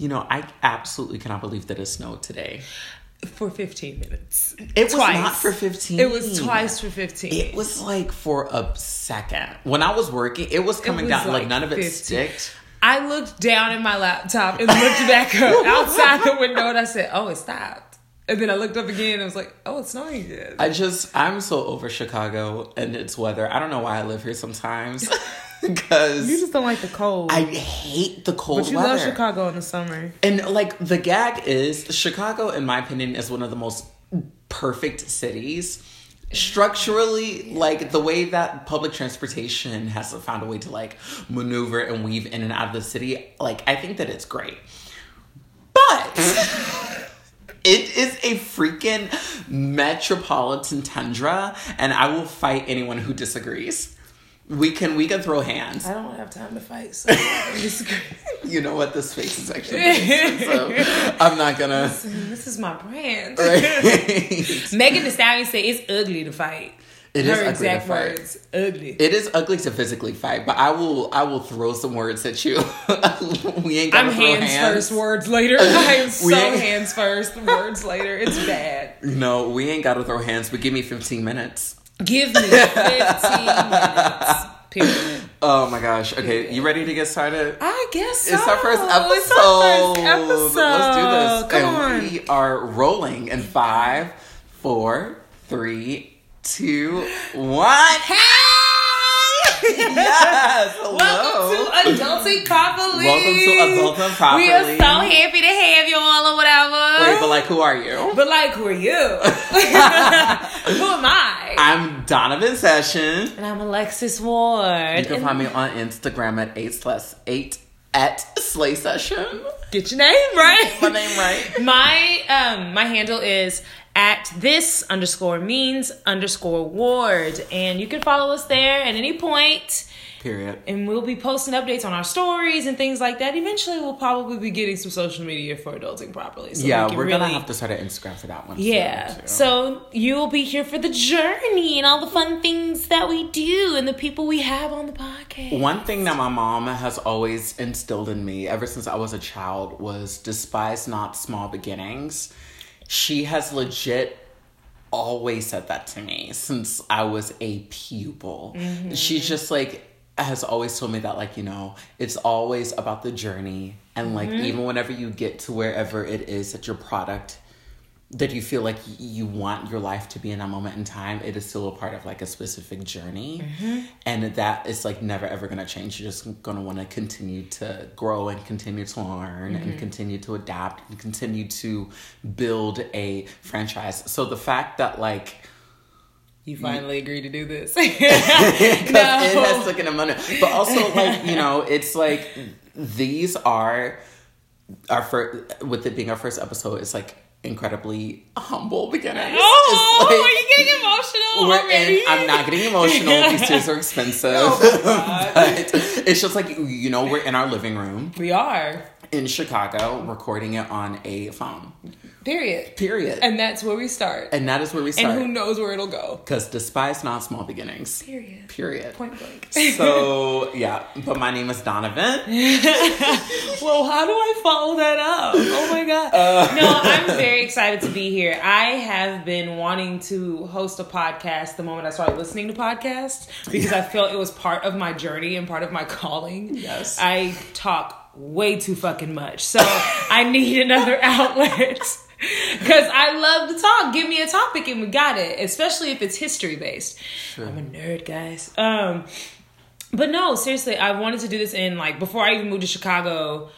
You know, I absolutely cannot believe that it snowed today. For 15 minutes. It was Twice. not for 15. It was twice for 15. It was like for a second. When I was working, it was coming was down, like, like none of it 15. sticked. I looked down at my laptop and looked back up outside the window and I said, oh, it stopped. And then I looked up again and I was like, oh, it's snowing again. I just, I'm so over Chicago and its weather. I don't know why I live here sometimes. Because you just don't like the cold. I hate the cold but you weather. love Chicago in the summer. And like the gag is Chicago, in my opinion, is one of the most perfect cities. Structurally, like the way that public transportation has found a way to like maneuver and weave in and out of the city, like I think that it's great. But it is a freaking metropolitan tundra, and I will fight anyone who disagrees. We can we can throw hands. I don't have time to fight, so. You know what? This face is actually expensive. I'm not gonna. this is my brand. Right. Megan Thee Stallion said it's ugly to fight. It Her is ugly to exact fight. words, ugly. It is ugly to physically fight, but I will I will throw some words at you. we ain't I'm gonna throw hands, hands, first, words later. I am so hands first, words later. It's bad. No, we ain't gotta throw hands, but give me 15 minutes. Give me 15 minutes. Period. Oh my gosh. Okay, you ready to get started? I guess so. It's our first episode. It's our first episode. Let's do this. Come and on. we are rolling in five, four, three, two, one. yes. Hello. Welcome to Adulting Properly. Welcome to Adulting Properly. We are so happy to have you all or whatever. Wait, but like, who are you? But like, who are you? who am I? I'm Donovan Session. and I'm Alexis Ward. You can And find me on Instagram at eight slash eight at Slay Session. Get your name right. My name right. My um my handle is at this underscore means underscore ward, and you can follow us there at any point. Period. And we'll be posting updates on our stories and things like that. Eventually, we'll probably be getting some social media for adulting properly. So Yeah, we can we're gonna have to start an Instagram for that one. Yeah. So you'll be here for the journey and all the fun things that we do and the people we have on the podcast. One thing that my mom has always instilled in me ever since I was a child was despise not small beginnings. She has legit always said that to me since I was a pupil. Mm-hmm. She's just like has always told me that like, you know, it's always about the journey and like mm-hmm. even whenever you get to wherever it is that your product that you feel like you want your life to be in that moment in time, it is still a part of like a specific journey. Mm-hmm. And that is like never ever gonna change. You're just gonna wanna continue to grow and continue to learn and mm-hmm. continue to adapt and continue to build a franchise. So the fact that like You finally agreed to do this. because it has taken a minute. But also, like you know, it's like these are our first. With it being our first episode, it's like incredibly humble beginnings. Oh, like- are you getting emotional we're already? in, I'm not getting emotional. These tears are expensive, Oh but it's just like you know, we're in our living room We are. In Chicago, recording it on a phone. Period. Period, and, And that's where we start. And that is where we And start. who knows where it'll go. Because despise not small beginnings. Period. Period. Point blank. So yeah, but my name is Donovan. well, how do I follow that up? Oh my god. Uh. no, I'm very excited to be here. I have been wanting to host a podcast the moment I started listening to podcasts because I felt it was part of my journey and part of my calling. Yes. I talk way too fucking much. So I need another outlet. Cause I love to talk. Give me a topic and we got it. Especially if it's history based. I'm a nerd, guys. Um but no, seriously, I wanted to do this in like before I even moved to Chicago.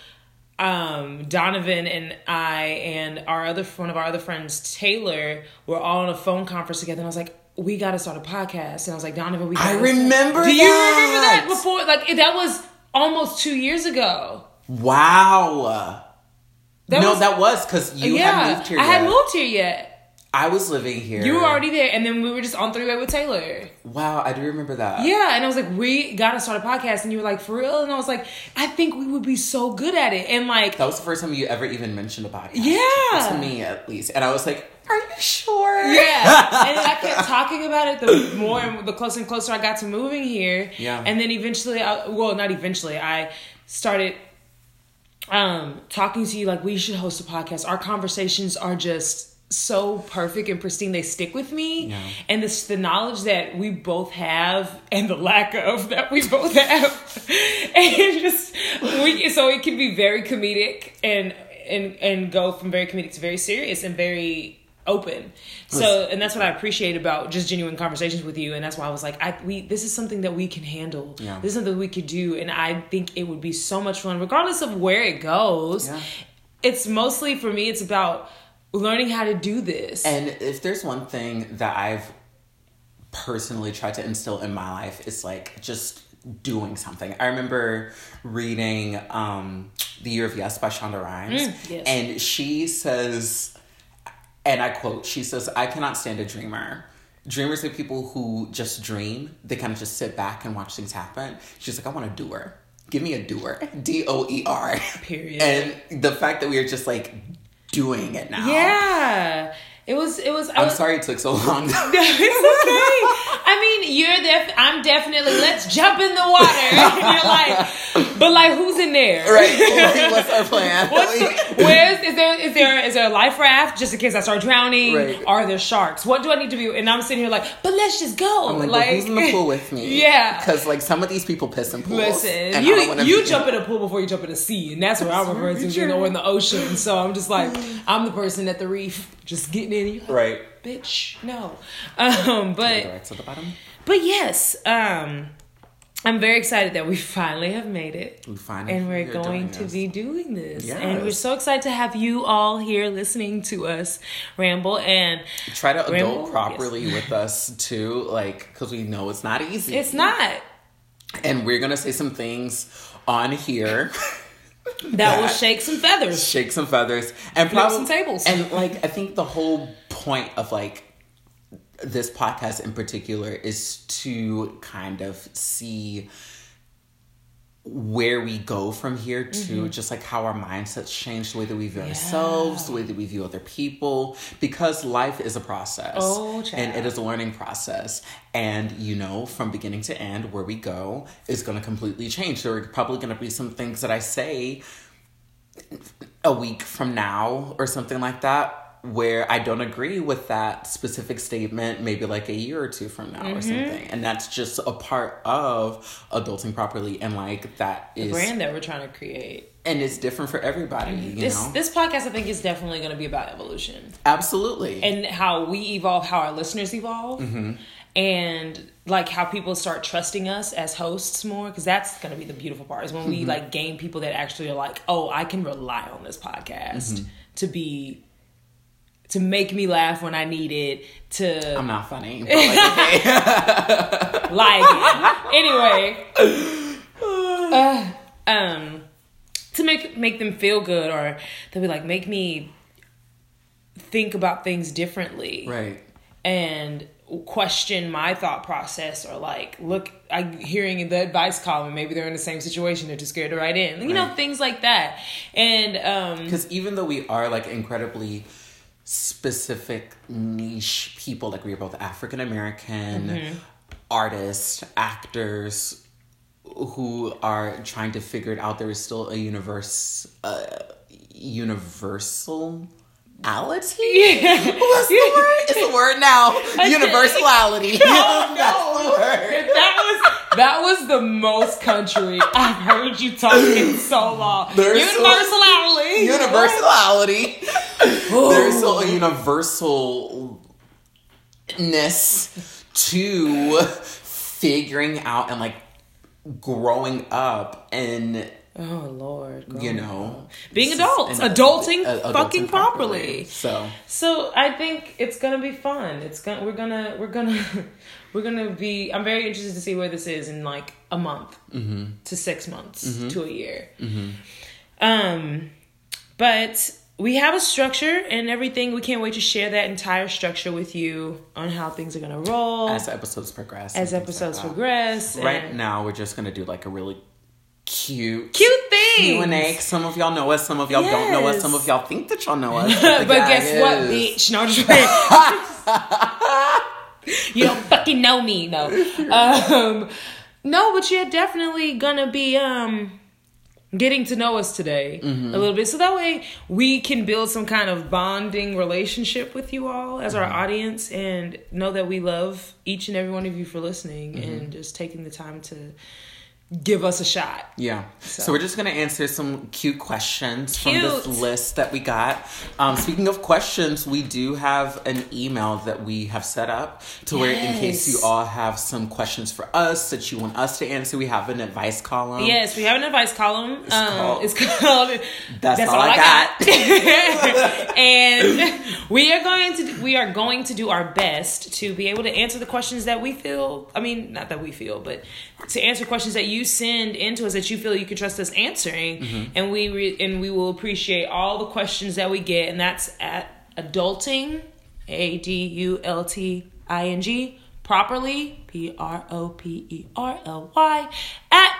Um, Donovan and I and our other one of our other friends, Taylor, were all on a phone conference together. And I was like, "We got to start a podcast." And I was like, "Donovan, we." I remember Do you remember that before? Like that was almost two years ago. Wow. That no, was, that was because you yeah. had moved here. I had moved here yet. I was living here. You were already there, and then we were just on three way with Taylor. Wow, I do remember that. Yeah, and I was like, we gotta start a podcast, and you were like, for real? And I was like, I think we would be so good at it, and like, That was the first time you ever even mentioned a podcast. Yeah. To me, at least. And I was like, are you sure? yeah, and I kept talking about it the more and the closer and closer I got to moving here. Yeah. and then eventually, I, well, not eventually, I started um, talking to you like we should host a podcast. Our conversations are just so perfect and pristine. They stick with me, Yeah. and this the knowledge that we both have and the lack of that we both have, and it just we so it can be very comedic and and and go from very comedic to very serious and very open. So and that's what I appreciate about just genuine conversations with you and that's why I was like I we this is something that we can handle. Yeah. This is something we could do and I think it would be so much fun regardless of where it goes. Yeah. It's mostly for me it's about learning how to do this. And if there's one thing that I've personally tried to instill in my life, it's like just doing something. I remember reading um, The Year of Yes by Shonda Rhimes, Mm, yes. and she says, and I quote, she says, I cannot stand a dreamer. Dreamers are people who just dream. They kind of just sit back and watch things happen. She's like, I want a doer. Give me a doer. D O E R. Period. And the fact that we are just like doing it now. yeah. It was it was I I'm was, sorry it took so long. it's okay. I mean, you're def. I'm definitely. Let's jump in the water. And you're like, but like, who's in there? right. What's our plan? What's the, where's is there is there is there a life raft just in case I start drowning? Right. Are there sharks? What do I need to be? And I'm sitting here like, but let's just go. I'm like, well, who's in the pool with me? Yeah. Because like some of these people piss in pools. Listen, and you you jump in a pool before you jump in a sea, and that's what I'm referring to. You know, we're in the ocean, so I'm just like, I'm the person at the reef, just getting like, Right. bitch, no. Um, but Right to the bottom. but yes, um, I'm very excited that we finally have made it. We finally and we're going to this. be doing this. And we're so excited to have you all here listening to us ramble and Try to Ramble? adult properly with us too, like because we know it's not easy. it's not and we're gonna say some things on here. that will shake some feathers. shake some feathers and probably some tables. And like I think the whole point of like this podcast in particular is to kind of see where we go from here to Mm-hmm. just like how our mindsets change the way that we view ourselves the way that we view other people because life is a process Oh, and it is a learning process. And you know from beginning to end where we go is going to completely change. There are probably going to be some things that i say a week from now or something like that where I don't agree with that specific statement maybe like a year or two from now Mm-hmm. or something. And that's just a part of adulting properly and like that is Brand that we're trying to create. and it's different for everybody, you This know? this podcast I think is definitely going to be about evolution Absolutely. and how we evolve, how our listeners evolve. Mm-hmm. And like how people start trusting us as hosts more, because that's gonna be the beautiful part is when Mm-hmm. we like gain people that actually are like, oh, I can rely on this podcast Mm-hmm. to be to make me laugh when I need it, to I'm not funny. But like, okay. like anyway uh, um to make make them feel good or they'll be like make me think about things differently right. and question my thought process or like look i hearing the advice column maybe they're in the same situation they're too scared to write in you know things like that and um Because even though we are like incredibly specific niche people, like we are both African American Mm-hmm. artists, actors who are trying to figure it out, there is still a universe, uh, universality. What's the word? It's a word now. Universality. The word. that was that was the most country I've heard you talk in so long. There's Universality. universality. There's still a universalness to figuring out and like growing up and Oh Lord. you know Being adults. and- Adulting uh, fucking properly. So So I think it's gonna be fun. It's gonna we're gonna we're gonna we're gonna be. I'm very interested to see where this is in like a month to six months to a year. Um, but we have a structure and everything. We can't wait to share that entire structure with you on how things are gonna roll as episodes progress, as things like episodes progress. Right now, we're just gonna do like a really cute. cute things. Q and A. Some of y'all know us. Some of y'all don't know us. Some of y'all think that y'all know us. but gag guess what, bitch? No, just you don't fucking know me, no. Um, no, but you're definitely gonna be um getting to know us today mm-hmm. a little bit. So that way we can build some kind of bonding relationship with you all as our mm-hmm. audience and know that we love each and every one of you for listening mm-hmm. and just taking the time to give us a shot Yeah. So, we're just gonna answer some cute questions from this list that we got. Um, speaking of questions, we do have an email that we have set up to where, in case you all have some questions for us that you want us to answer, we have an advice column. yes we have an advice column it's um, called- it's called That's, all, I got. and we are going to we are going to do our best to be able to answer the questions that we feel i mean not that we feel but to answer questions that you send into us that you feel you can trust us answering Mm-hmm. and we re- and we will appreciate all the questions that we get and that's at adulting a d u l t i n g properly p r o p e r l y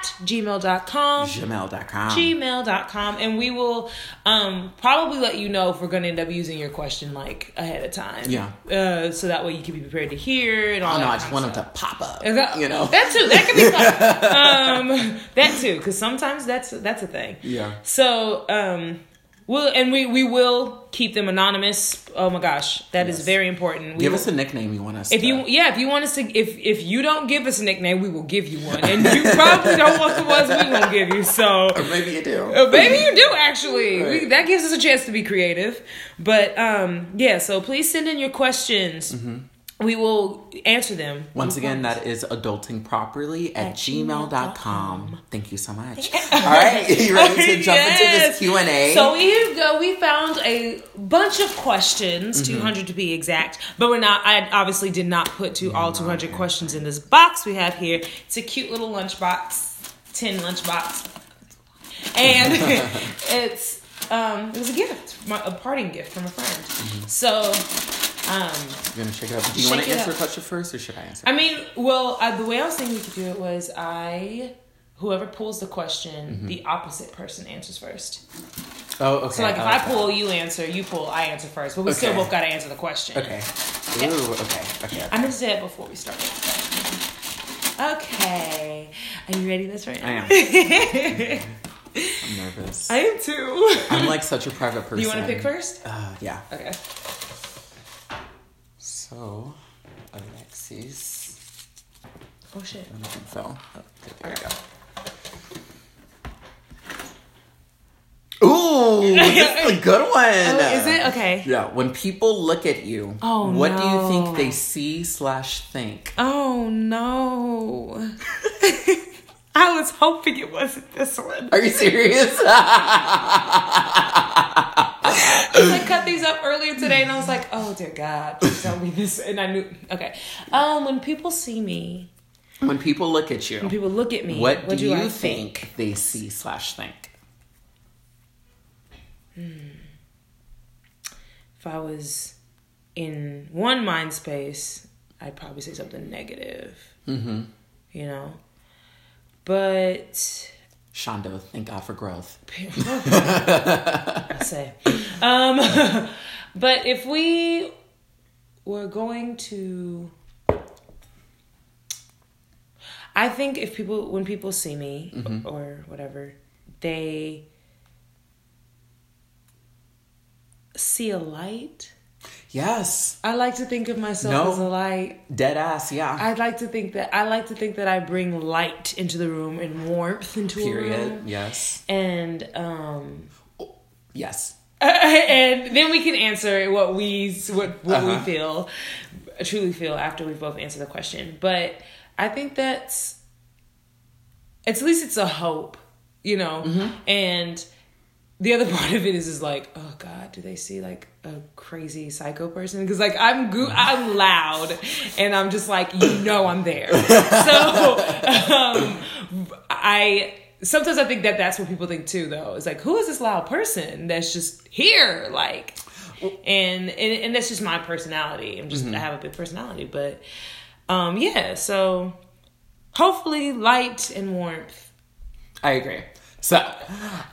at gmail.com Gmail.com. gmail.com and we will um probably let you know if we're gonna end up using your question like ahead of time Yeah. uh so that way you can be prepared to hear and all Oh no, I just want of them to pop up. That- you know. that too that could be fun um that too because sometimes that's that's a thing Yeah. so um we'll and we we will keep them anonymous oh my gosh that is Yes. very important we Give will- us a nickname you want us. if to. you yeah, if you want us to if if you don't give us a nickname, we will give you one. And you probably don't want the ones we gonna give you. So or maybe you do. uh, maybe you do actually. We, that gives us a chance to be creative. But um yeah, so please send in your questions. We will answer them. Once again, that is adultingproperly at, At gmail.com. gmail.com. Thank you so much. All right, you ready to jump into this Q&A? So here we go. We found a bunch of questions, Mm-hmm. two hundred to be exact, but we're not. I obviously did not put to all two hundred questions in this box we have here. It's a cute little lunchbox, tin lunchbox, and it's um, it was a gift, my- a parting gift from a friend. Mm-hmm. So. Um, You're gonna shake it up. Do you want to answer up. a question first, or should I answer? I mean, well, uh, the way I was thinking we could do it was I, whoever pulls the question, Mm-hmm. the opposite person answers first. oh, okay. So like if I I like pull, you answer, you pull, I answer first, but we still both got to answer the question. that. Okay. Yeah. Ooh, okay, okay. I'm gonna say it before we start. Okay, are you ready this right I now? am. I'm nervous. I am too. I'm like such a private person. Do you want to pick first? Uh, yeah. Okay. So, Alexis. Oh shit. Nothing fell. Oh, there we go. Ooh, this is a good one. Oh, is it okay? Yeah. When people look at you, Oh, what do you think they see slash think? Oh no. I was hoping it wasn't this one. Are you serious? I cut these up earlier today, and I was like, "Oh dear God, please tell me this." And I knew. Okay. Um, when people see me, when people look at you, when people look at me, what, do, you I think they see slash think? If I was in one mind space, I'd probably say something negative. Mm-hmm. You know, but Shondo, thank God for growth. I say. Um, but if we were going to, I think if people, when people see me or whatever, they see a light. Yes. I like to think of myself No. as a light. Dead ass, yeah. I'd like to think that I like to think that I bring light into the room and warmth into a Period. room. Yes. And um Yes. and then we can answer what we what what we Uh-huh. feel truly feel after we both answer the question. But I think that's at least it's a hope, you know. Mm-hmm. And the other part of it is is like, oh God, do they see like a crazy psycho person? Because like I'm go- I'm loud, and I'm just like, you know, I'm there. So um, I sometimes I think that that's what people think too. Though it's like, who is this loud person that's just here? Like, and and, and that's just my personality. I'm just I have a big personality, but um, yeah. So hopefully, light and warmth. I agree. So,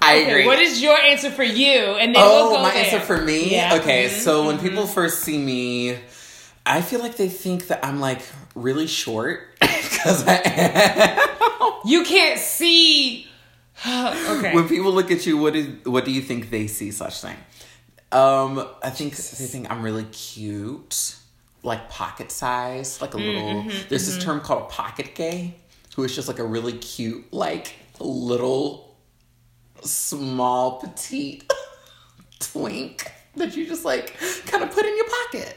I agree. What is your answer for you? And then oh, we'll go my there. answer for me? Yeah. Okay, Mhm. so when people first see me, I feel like they think that I'm like really short because I am. You can't see okay. When people look at you, what do what do you think they see such thing? Um, I think they think I'm really cute, like pocket size, like a mm, little. Mm-hmm, there's this mm-hmm. term called pocket gay, who is just like a really cute, like little, small, petite twink that you just like kind of put in your pocket.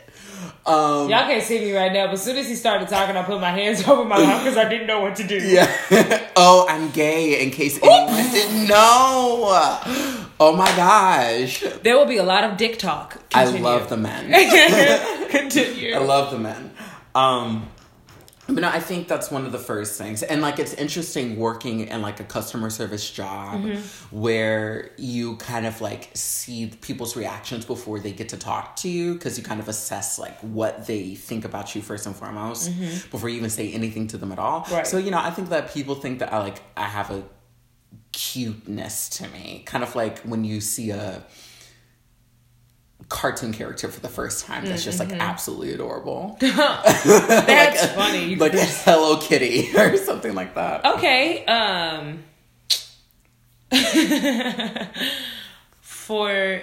Um, Y'all can't see me right now, but as soon as he started talking, I put my hands over my mouth because I didn't know what to do. Yeah. oh, I'm gay. In case anyone didn't know. Oh my gosh. There will be a lot of dick talk. I love the men. Continue. I love the men. Um, but no, I think that's one of the first things, and like it's interesting working in like a customer service job mm-hmm. where you kind of like see people's reactions before they get to talk to you because you kind of assess like what they think about you first and foremost mm-hmm. before you even say anything to them at all. Right. So you know, I think that people think that I like I have a cuteness to me, kind of like when you see a cartoon character for the first time that's just like absolutely adorable That's funny. You like a Hello Kitty or something like that. Okay. Um for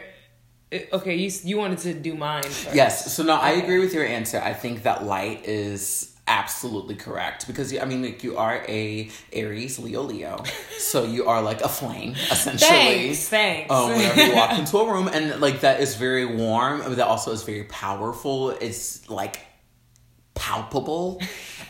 okay, you you wanted to do mine first. Yes. So no, I agree with your answer. I think that light is absolutely correct because I mean, like you are a Aries, Leo, Leo, so you are like a flame essentially. Thanks, thanks. Um, whenever you walk into a room, and like that is very warm, but that also is very powerful. It's like palpable.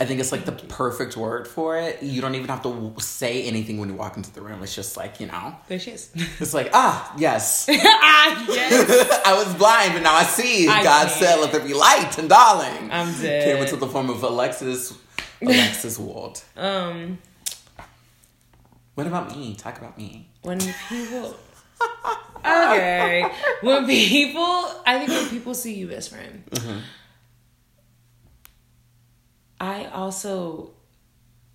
I think it's like the perfect word for it. You don't even have to say anything when you walk into the room. It's just like you know, there she is. it's like ah yes. ah, yes. I was blind, but now I see. I God can't. said, "Let there be light," and darling, I'm dead. came into the form of Alexis. Alexis Ward. Um What about me? Talk about me. when people Okay. When people I think when people see you best friend. I also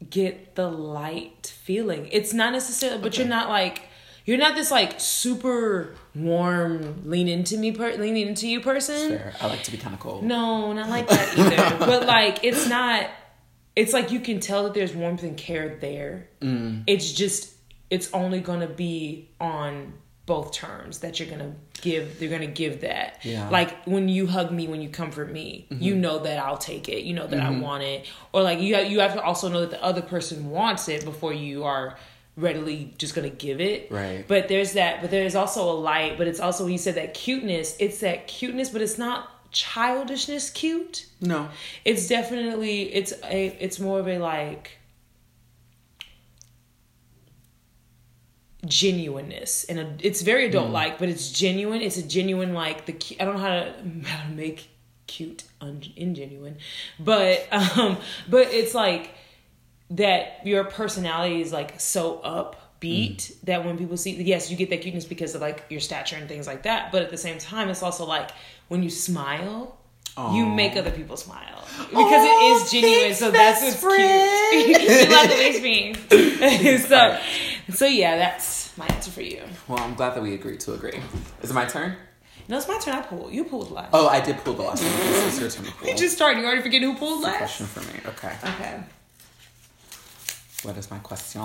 get the light feeling. It's not necessarily but you're not like you're not this like super warm lean into me per leaning into you person. I like to be kind of cold. No, not like that either. but like it's not it's like you can tell that there's warmth and care there. Mm. It's just it's only gonna be on both terms that you're gonna give they're gonna give that. Yeah. Mm-hmm. Like when you hug me, when you comfort me, you know that I'll take it. You know that I want it. Or like you have, you have to also know that the other person wants it before you are readily just gonna give it. Right. But there's that but there's also a light, but it's also when you said that cuteness, it's that cuteness, but it's not childishness cute. No. It's definitely it's a it's more of a like genuineness and a, it's very adult like but it's genuine it's a genuine like the i don't know how to how to make cute un, ingenuine but um but it's like that your personality is like so upbeat that when people see yes you get that cuteness because of like your stature and things like that but at the same time it's also like when you smile you make other people smile because Aw, it is genuine so that's what's friend. cute. you love the way being. So so yeah that's my answer for you Well, I'm glad that we agreed to agree. Is it my turn? no it's my turn i pulled you pulled last Oh, I did pull the last one. It's your turn to pull. you just started you already forget who pulled last question for me. Okay. okay What is my question?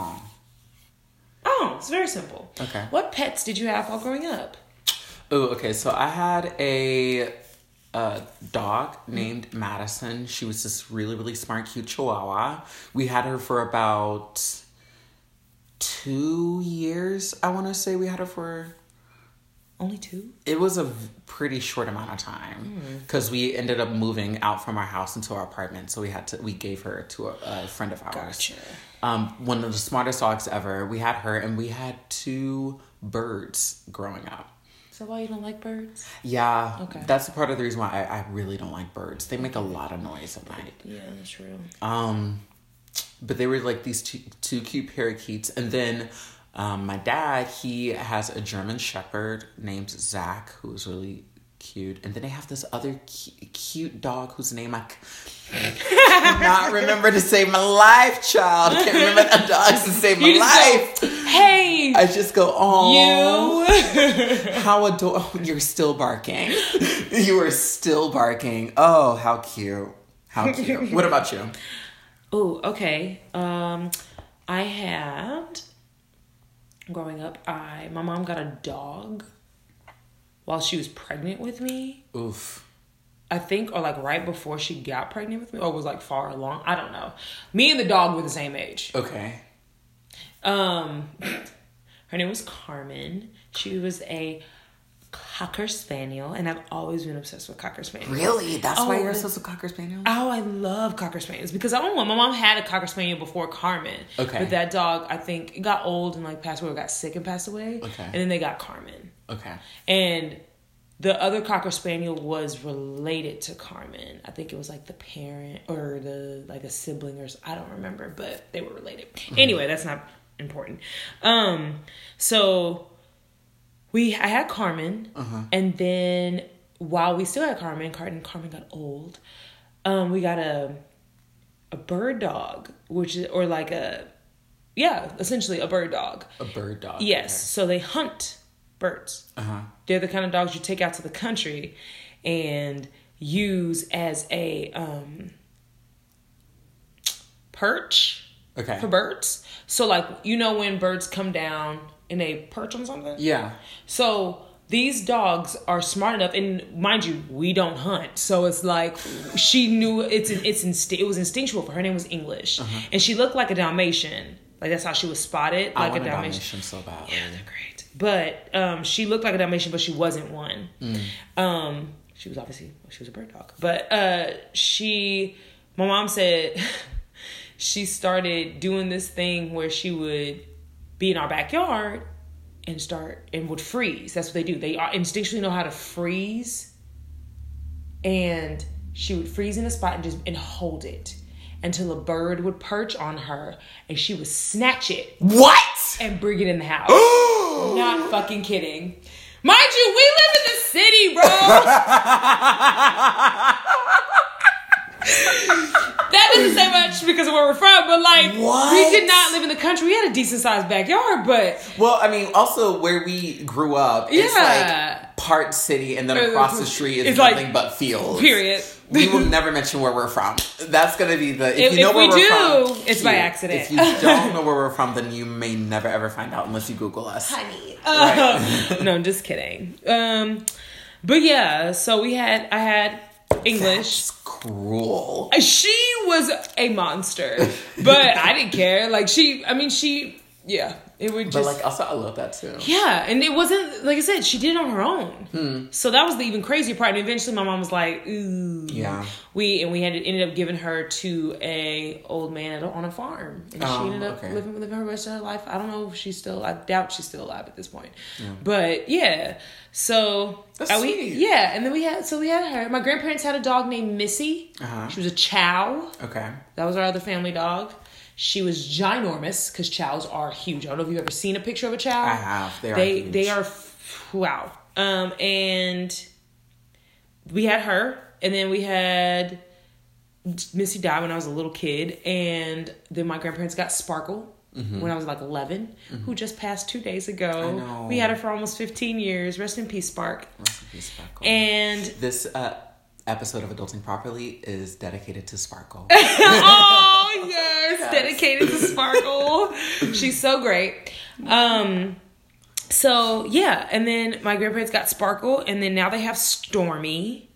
oh it's very simple Okay. what pets did you have while growing up Oh, okay. So I had a, a dog named Madison. She was this really, really smart, cute Chihuahua. We had her for about two years. I want to say we had her for. only two It was a pretty short amount of time because we ended up moving out from our house into our apartment. So we had to. We gave her to a, a friend of ours. Gotcha. Um, one of the smartest dogs ever. We had her, and we had two birds growing up. so why you don't like birds Yeah. Okay. That's part of the reason why I, I really don't like birds. They make a lot of noise at night. yeah that's true Um, but they were like these two, two cute parakeets. And then um, my dad, he has a German Shepherd named Zach, who is really cute. And then they have this other cu- cute dog whose name I c- cannot remember to save my life, child. I can't remember a dog to save my life. go, hey I just go, oh. you How adorable. You're still barking. you are still barking. Oh, how cute. How cute. what about you? Oh, okay. Um, I had growing up, I my mom got a dog while she was pregnant with me. Oof. I think, or like right before she got pregnant with me, or was like far along. I don't know. Me and the dog were the same age. Okay. Um, her name was Carmen. She was a cocker spaniel, and I've always been obsessed with cocker spaniels. Really? That's why Oh, you're the- obsessed with cocker spaniels? Oh, I love cocker spaniels because I don't know. My mom had a cocker spaniel before Carmen. Okay. But that dog, I think, it got old and like passed away, or got sick and passed away. Okay. And then they got Carmen, Okay. and the other cocker spaniel was related to Carmen. I think it was like the parent or the like a sibling or i don't remember, but they were related. Anyway, that's not important. Um, so we I had Carmen, and then while we still had Carmen, Carmen Carmen got old. Um, we got a a bird dog, which is or like a yeah, essentially a bird dog. A bird dog. Yes, so they hunt birds. Uh huh. They're the kind of dogs you take out to the country and use as a um, perch Okay. for birds. So like you know when birds come down and they perch on something. Yeah. So these dogs are smart enough, and mind you, we don't hunt. So it's like she knew it's it's insti- it was instinctual for her. Her name was English, and she looked like a Dalmatian. Like that's how she was spotted, I like a Dalmatian. Dalmatian so bad. Yeah, they're great. But um, she looked like a Dalmatian, but she wasn't one. Um, she was obviously she was a bird dog. But uh, she, my mom said, she started doing this thing where she would be in our backyard and start and would freeze. That's what they do. They instinctually know how to freeze, and she would freeze in a spot and just and hold it until a bird would perch on her, and she would snatch it What? and bring it in the house. Not fucking kidding. Mind you, we live in the city, bro. that doesn't say much because of where we're from, but like, What? we did not live in the country. We had a decent sized backyard, but Well, I mean, also where we grew up, it's Yeah. like part city, and then Uh, across the street is it's like- nothing but fields. period. we will never mention where we're from. That's gonna be the. If, If- you know if where we are do, from, it's by accident. If you don't know where we're from, then you may never ever find out unless you Google us. honey. Right. no, just kidding. Um, but yeah, so we had I had English. It's cruel. She was a monster, but I didn't care. Like she, I mean, she, yeah, it would But just. like, also, I love that too. yeah, and it wasn't like I said. She did it on her own, Hmm. so that was the even crazier part. And eventually, my mom was like, "Ooh, Yeah. We and we had ended up giving her to a old man at a, on a farm, and Oh, she ended up okay. living living her rest of her life. I don't know if she's still. I doubt she's still alive at this point. But yeah, so That's we sweet. yeah, and then we had so we had her. My grandparents had a dog named Missy. Uh-huh. She was a Chow. Okay. That was our other family dog. She was ginormous because chows are huge. I don't know if you've ever seen a picture of a chow. I have. They are They huge. they are wow. Um, and we had her, and then we had Missy died when I was a little kid, and then my grandparents got Sparkle. When I was like 11, who just passed two days ago. Mm-hmm. I know. We had her for almost 15 years. Rest in peace, Spark. Rest in peace, Sparkle. And this uh, episode of Adulting Properly is dedicated to Sparkle. oh yes, dedicated to Sparkle. She's so great. Um, so yeah, and then my grandparents got Sparkle, and then now they have Stormy.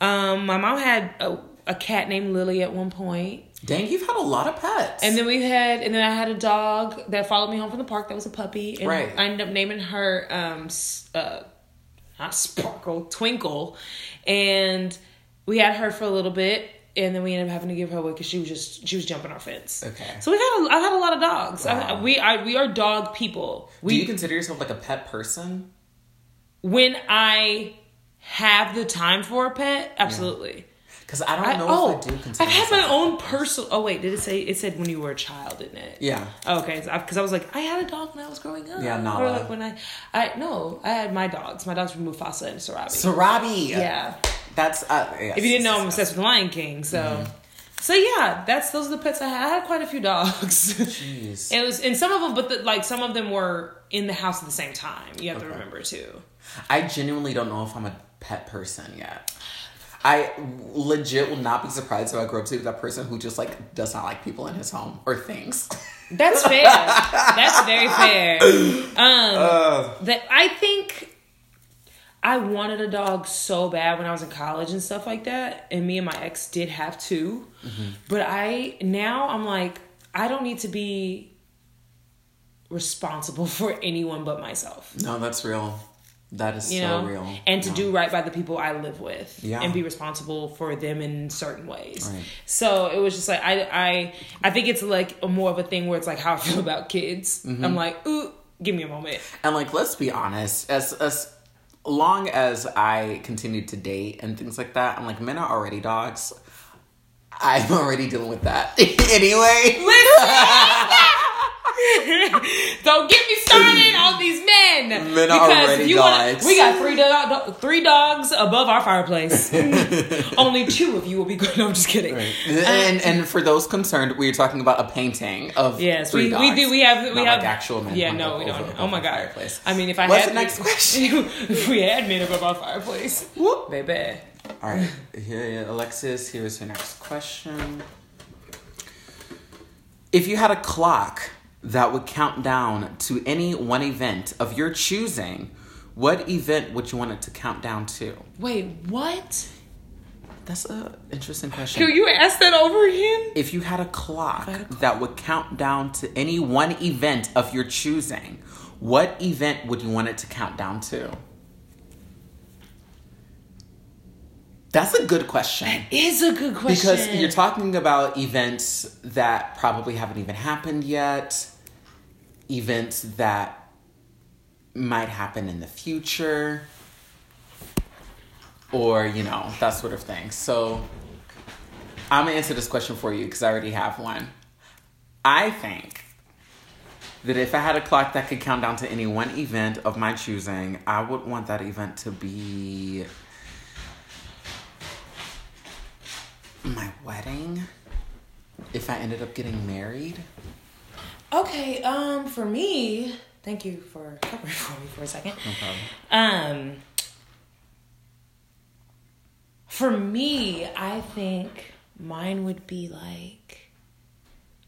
Um, my mom had a, a cat named Lily at one point, Dang, you've had a lot of pets. and then we had, and then I had a dog that followed me home from the park. That was a puppy, and Right. I ended up naming her um, uh, not Sparkle, Twinkle, and we had her for a little bit, and then we ended up having to give her away because she was just she was jumping our fence. Okay. So we've had a, I've had a lot of dogs. I, we I, we are dog people. Do you consider yourself like a pet person? when I have the time for a pet, absolutely. Because I don't I, know oh, if I oh, do consider I've had my own personal. Oh wait, did it say? It said when you were a child, didn't it? Yeah. Oh, okay, because I was like, I had a dog when I was growing up. Yeah, Nala. like when I, I no, I had my dogs. My dogs were Mufasa and Sarabi. Sarabi. yeah. That's uh, yes, If you didn't know, I'm obsessed with Lion King. So, Mm-hmm. so yeah, that's those are the pets I had. I had quite a few dogs. Jeez. it was, and some of them, but the, like some of them were in the house at the same time. You have to remember too. I genuinely don't know if I'm a pet person yet. I legit will not be surprised if I grow up to be that person who just like does not like people in his home or things. That's fair. That's very fair. Um, Uh, that I think I wanted a dog so bad when I was in college and stuff like that, and me and my ex did have 2 Mm-hmm. But I now I'm like I don't need to be responsible for anyone but myself. no, that's real. That is You so know, real. and to No. do right by the people I live with, Yeah. and be responsible for them in certain ways. Right. So it was just like I, I, I think it's like a more of a thing where it's like how I feel about kids. Mm-hmm. I'm like, ooh, give me a moment. And like, let's be honest, as as long as I continue to date and things like that, I'm like, men are already dogs. I'm already dealing with that anyway. Don't get me started on these men. Men are already you wanna- we got three dog, three dogs above our fireplace. Only two of you will be good. No, I'm just kidding. Uh, and and for those concerned, we are talking about a painting of Yes, three we, dogs, we do. We have we not have like actual men. Yeah, no, we don't. over- oh my god. fireplace. I mean, if I What's had the next question? if we had men above our fireplace, Whoop. baby. All right, here, Alexis. Here's your next question. If you had a clock that would count down to any one event of your choosing, what event would you want it to count down to? Wait, what? That's a interesting question. Can you ask that over again? if you had a clock, had a clock. that would count down to any one event of your choosing, what event would you want it to count down to? That's a good question. Is a good question Because you're talking about events that probably haven't even happened yet, events that might happen in the future, or, you know, that sort of thing. So I'm gonna answer this question for you because I already have one. I think that if I had a clock that could count down to any one event of my choosing, I would want that event to be my wedding. If I ended up getting married. Okay, um, for me, thank you for covering for me for a second. No. Um, for me, I think mine would be like.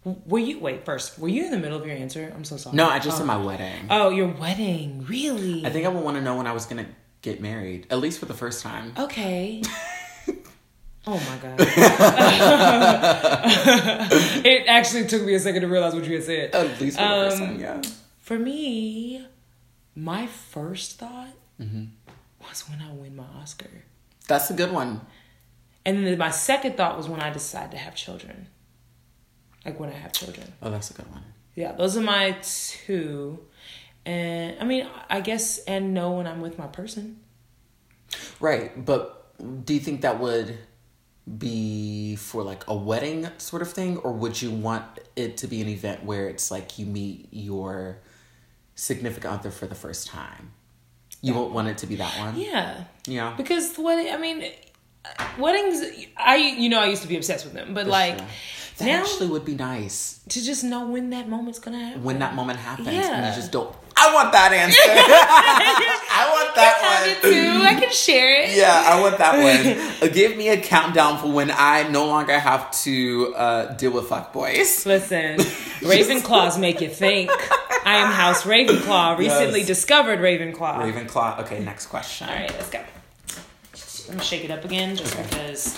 Were you wait first? Were you in the middle of your answer? I'm so sorry. No, I just oh. said my wedding. Oh, your wedding, really? I think I would want to know when I was gonna get married, at least for the first time. Okay. Oh my god. it actually took me a second to realize what you had said. At least for the first Um, time, yeah. For me, my first thought Mm-hmm. was when I win my Oscar. That's a good one. And then my second thought was when I decide to have children. Like when I have children. Oh, that's a good one. Yeah, those are my two. And I mean, I guess, and know when I'm with my person. Right, but do you think that would be for like a wedding sort of thing, or would you want it to be an event where it's like you meet your significant other for the first time? You won't want it to be that one. Yeah. Yeah. Because wedding, I mean, weddings, I, you know, I used to be obsessed with them, but like, Sure. That now actually would be nice to just know when that moment's gonna happen. when that moment happens, and Yeah. you just don't. I want that answer. I want that one. it too. I can share it. Yeah, I want that one. Uh, Give me a countdown for when I no longer have to uh, deal with fuckboys. Listen, Ravenclaws make you think. I am House Ravenclaw. Recently Yes. discovered Ravenclaw. Ravenclaw. Okay, next question. All right, let's go. I'm gonna shake it up again, just Okay. because.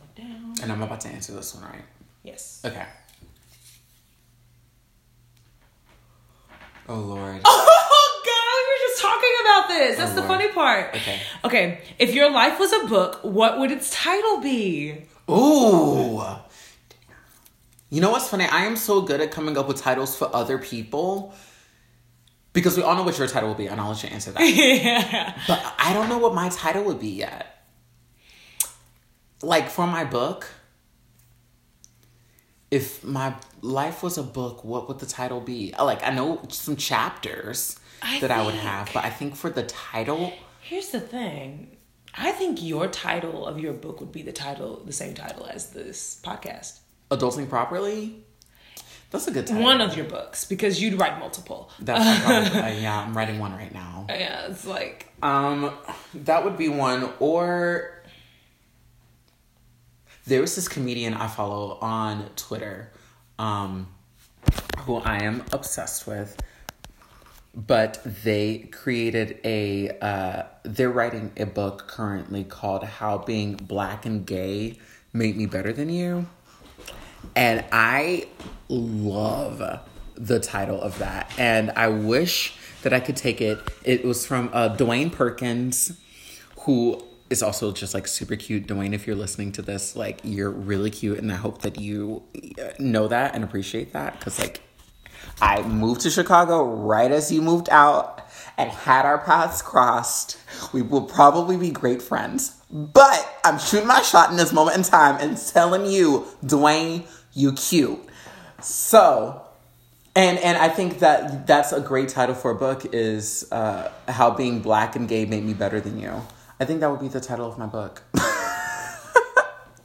Look down. And I'm about to answer this one, right? Yes. Okay. Oh Lord. Oh God, we were just talking about this. Oh, That's Oh, the Lord. funny part. Okay. Okay. If your life was a book, what would its title be? Ooh. You know what's funny? I am so good at coming up with titles for other people because we all know what your title will be, and I'll let you answer that. yeah. but I don't know what my title would be yet. Like for my book, if my life was a book, what would the title be? Like I know some chapters I that I would have, but I think for the title, Here's the thing. I think your title of your book would be the title, the same title as this podcast. adulting properly. That's a good title. One of your books because you'd write multiple. That's probably, uh, yeah. I'm writing one right now. Yeah, it's like Um, that would be one. Or there was this comedian I follow on Twitter, um, who I am obsessed with. But they created a. Uh, they're writing a book currently called "How Being Black and Gay Made Me Better Than You," and I love the title of that. And I wish that I could take it. It was from uh, Dwayne Perkins, who is also just like super cute. Dwayne, if you're listening to this, like you're really cute, and I hope that you uh, know that and appreciate that because like I moved to Chicago right as you moved out and had our paths crossed, we will probably be great friends. But I'm shooting my shot in this moment in time and telling you, Dwayne, you cute. So, and and I think that that's a great title for a book is uh, how being black and gay made me better than you. I think that would be the title of my book.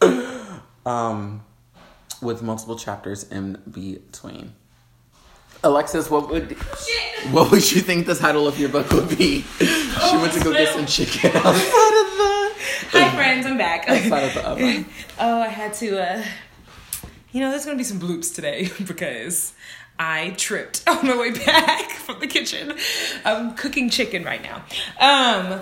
um, with multiple chapters in between. Alexis, what would what would you think the title of your book would be? she went to go get some chicken outside of the Hi friends, I'm back. outside of the oven. oh, I had to uh you know, there's gonna be some bloops today because I tripped on my way back from the kitchen. I'm cooking chicken right now. Um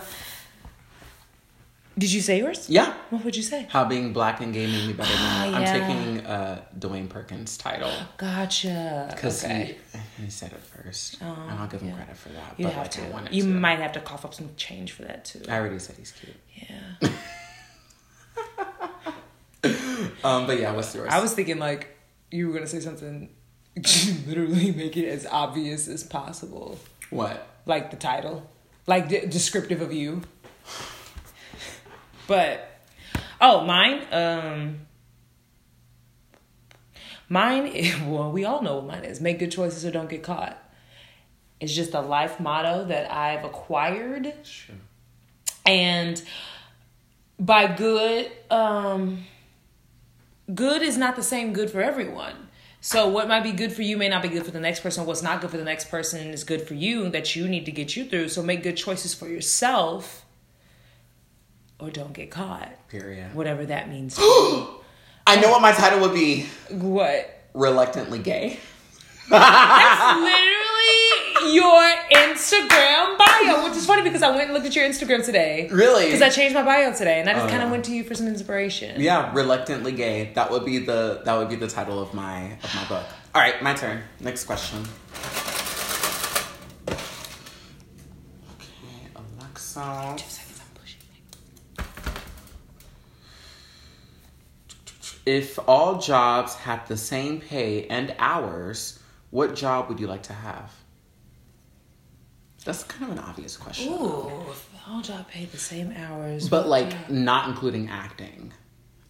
Did you say yours? Yeah. What would you say? How being black and gay made me better than you. I'm taking uh, Dwayne Perkins' title Gotcha. because okay. he, he said it first, and I'll give him credit for that. You but have like, to. I wanted You to. might have to cough up some change for that too. I already said he's cute. Yeah. Um, but yeah, what's yours? I was thinking like you were gonna say something literally make it as obvious as possible. what? Like the title. Like de- descriptive of you. But oh, mine um Mine, is- well, we all know what mine is. Make good choices or don't get caught. It's just a life motto that I've acquired Sure. and by good um good is not the same good for everyone so what might be good for you may not be good for the next person what's not good for the next person is good for you that you need to get you through so make good choices for yourself or don't get caught Period. whatever that means. I know what my title would be. what Reluctantly gay. That's literally your instagram bio which is funny because i went and looked at your instagram today Really? because i changed my bio today and i just Oh, kind of went to you for some inspiration Yeah, reluctantly gay. That would be the that would be the title of my of my book. All right, my turn. Next question. Okay, Alexa. If all jobs had the same pay and hours, what job would you like to have? That's kind of an obvious question. Ooh, if all job paid the same hours. But like job- not including acting.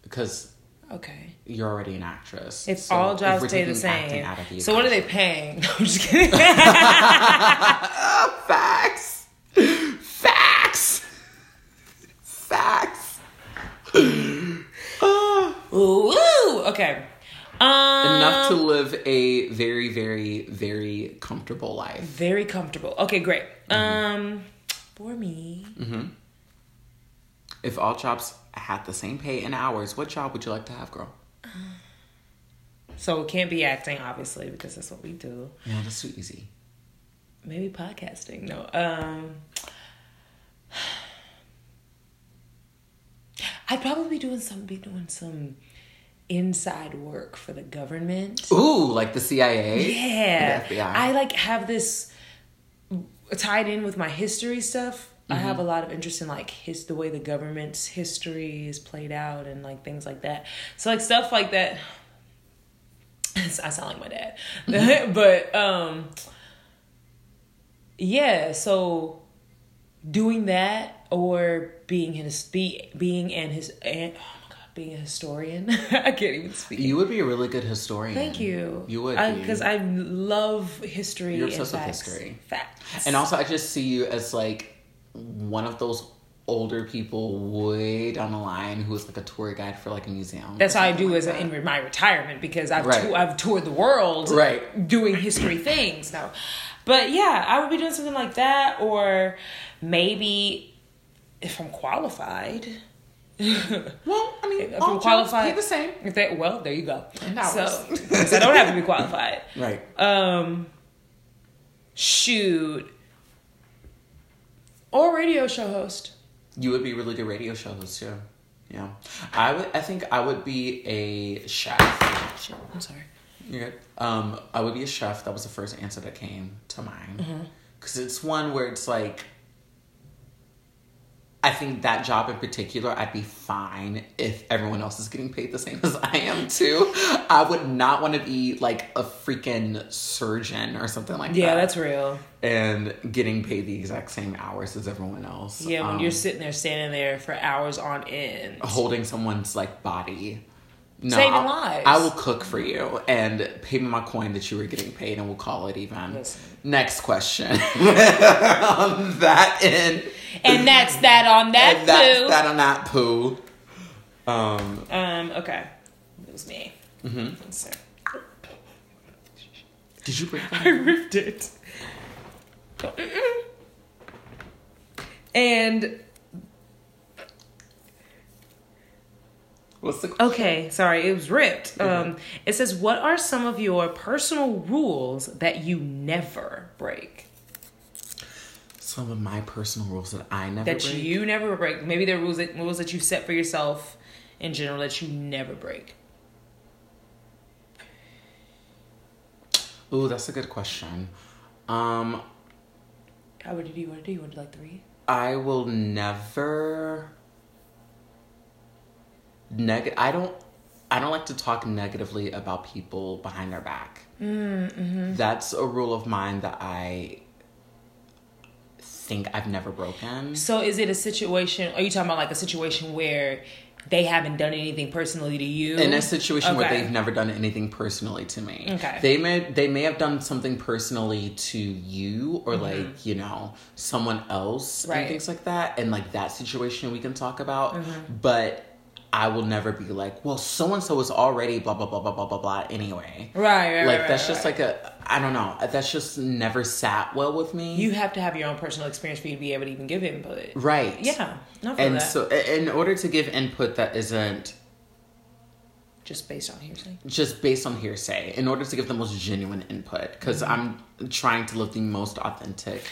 Because okay. you're already an actress. If So all jobs pay the same, the so what are they paying? I'm just kidding. Facts. Facts. Facts. Ooh, woo! okay. Um, Enough to live a very, very, very comfortable life. very comfortable. Okay, great. Mm-hmm. Um, for me, Mhm. If all jobs had the same pay and hours, what job would you like to have, girl? so it can't be acting, obviously, because that's what we do. Yeah, that's too easy. Maybe podcasting. No. Um, I'd probably be doing some, be doing some inside work for the government. Ooh, like the CIA? Yeah. The FBI. I like have this tied in with my history stuff. I Mm-hmm. have a lot of interest in like his the way the government's history is played out and like things like that. So like stuff like that. I sound like my dad, Mm-hmm. but um, yeah. So doing that or being his be, being and his and being a historian. I can't even speak. You would be a really good historian. Thank you. You would because I, love history. You're and obsessed with history. Facts. And also, I just see you as like one of those older people way down the line who is like a tour guide for like a museum. That's how I do like as that. in my retirement because I've Right. tou- I've toured the world Right. doing history things now. But yeah, I would be doing something like that or maybe if I'm qualified. Well, I mean, If all I'm jobs qualified, pay the same. If they, well, there you go. And. So, because I don't have to be qualified. Right. Um, shoot, or radio show host. You would be a really good radio show host too. Yeah. I would I think I would be a chef. Shit, I'm sorry. You're good. Um, I would be a chef. That was the first answer that came to mind. Mm-hmm. Because it's one where it's like, I think that job in particular, I'd be fine if everyone else is getting paid the same as I am too. I would not want to be like a freaking surgeon or something like Yeah, that. Yeah, that's real. and getting paid the exact same hours as everyone else. Yeah, when Um, you're sitting there, standing there for hours on end. holding someone's like body. No, Saving I'll- lives. I will cook for you and pay me my coin that you were getting paid, and we'll call it even. Listen. Next question. on that end, And that's that on that and that's poo. that on that poo. Um, Um, okay. It was me. mhm. So, Did you break I ripped it. And What's the question? okay, sorry, it was ripped. Um, it says, "What are some of your personal rules that you never break? Some of my personal rules that I never That break. you never break? Maybe they're rules that rules that you set for yourself in general that you never break. Ooh, that's a good question. Um, How would you do? You want to do? You want to do like three? I will never neg I don't I don't like to talk negatively about people behind their back. Mm-hmm. That's a rule of mine that I think I've never broken. So is it a situation? Are you talking about like a situation where they haven't done anything personally to you? In a situation where they've never done anything personally to me. Okay. They may they may have done something personally to you or Mm-hmm. like, you know, someone else Right. and things like that. And like that situation we can talk about. Mm-hmm. But I will never be like, well, so and so is already blah blah blah blah blah blah blah anyway. Right, right, Like right, that's right, just like a I don't know. That's just never sat well with me. You have to have your own personal experience for you to be able to even give input. right. Yeah, And that. so in order to give input that isn't just based on hearsay. just based on hearsay in order to give the most genuine input because mm-hmm. i'm trying to live the most authentic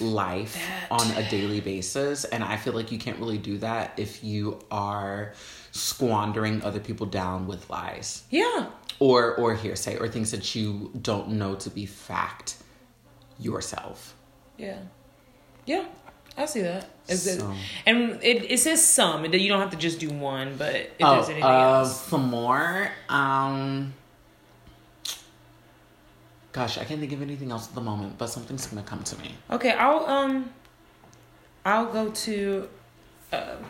life That- on a daily basis and i feel like you can't really do that if you are squandering other people down with lies Yeah, or or hearsay or things that you don't know to be fact yourself yeah, yeah. I see that. Is it, and it, it says some. and You don't have to just do one, but if oh there's anything uh, else, some more um gosh i can't think of anything else at the moment but something's gonna come to me okay. I'll um, I'll go to, um,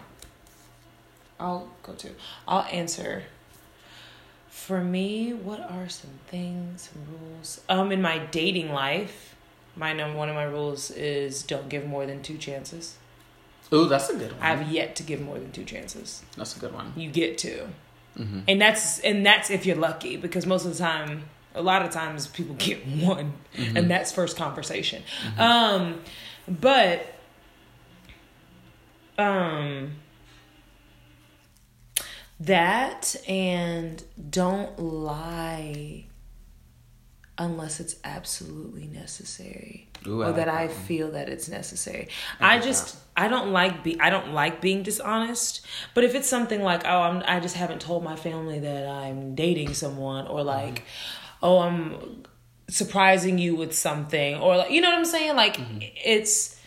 I'll go to. I'll answer. For me, what are some things, some rules? Um, in my dating life, my number one of my rules is don't give more than two chances. Oh, that's a good one. I've yet to give more than two chances. That's a good one. You get to, Mhm. and that's and that's if you're lucky because most of the time, a lot of times people get one, and that's first conversation. Um, but um, that and don't lie unless it's absolutely necessary Ooh, or like that that I one. feel that it's necessary. I I, just I don't like be I don't like being dishonest. But if it's something like oh I'm I just haven't told my family that I'm dating someone or like Mm-hmm. oh I'm surprising you with something or like you know what I'm saying like Mm-hmm. it's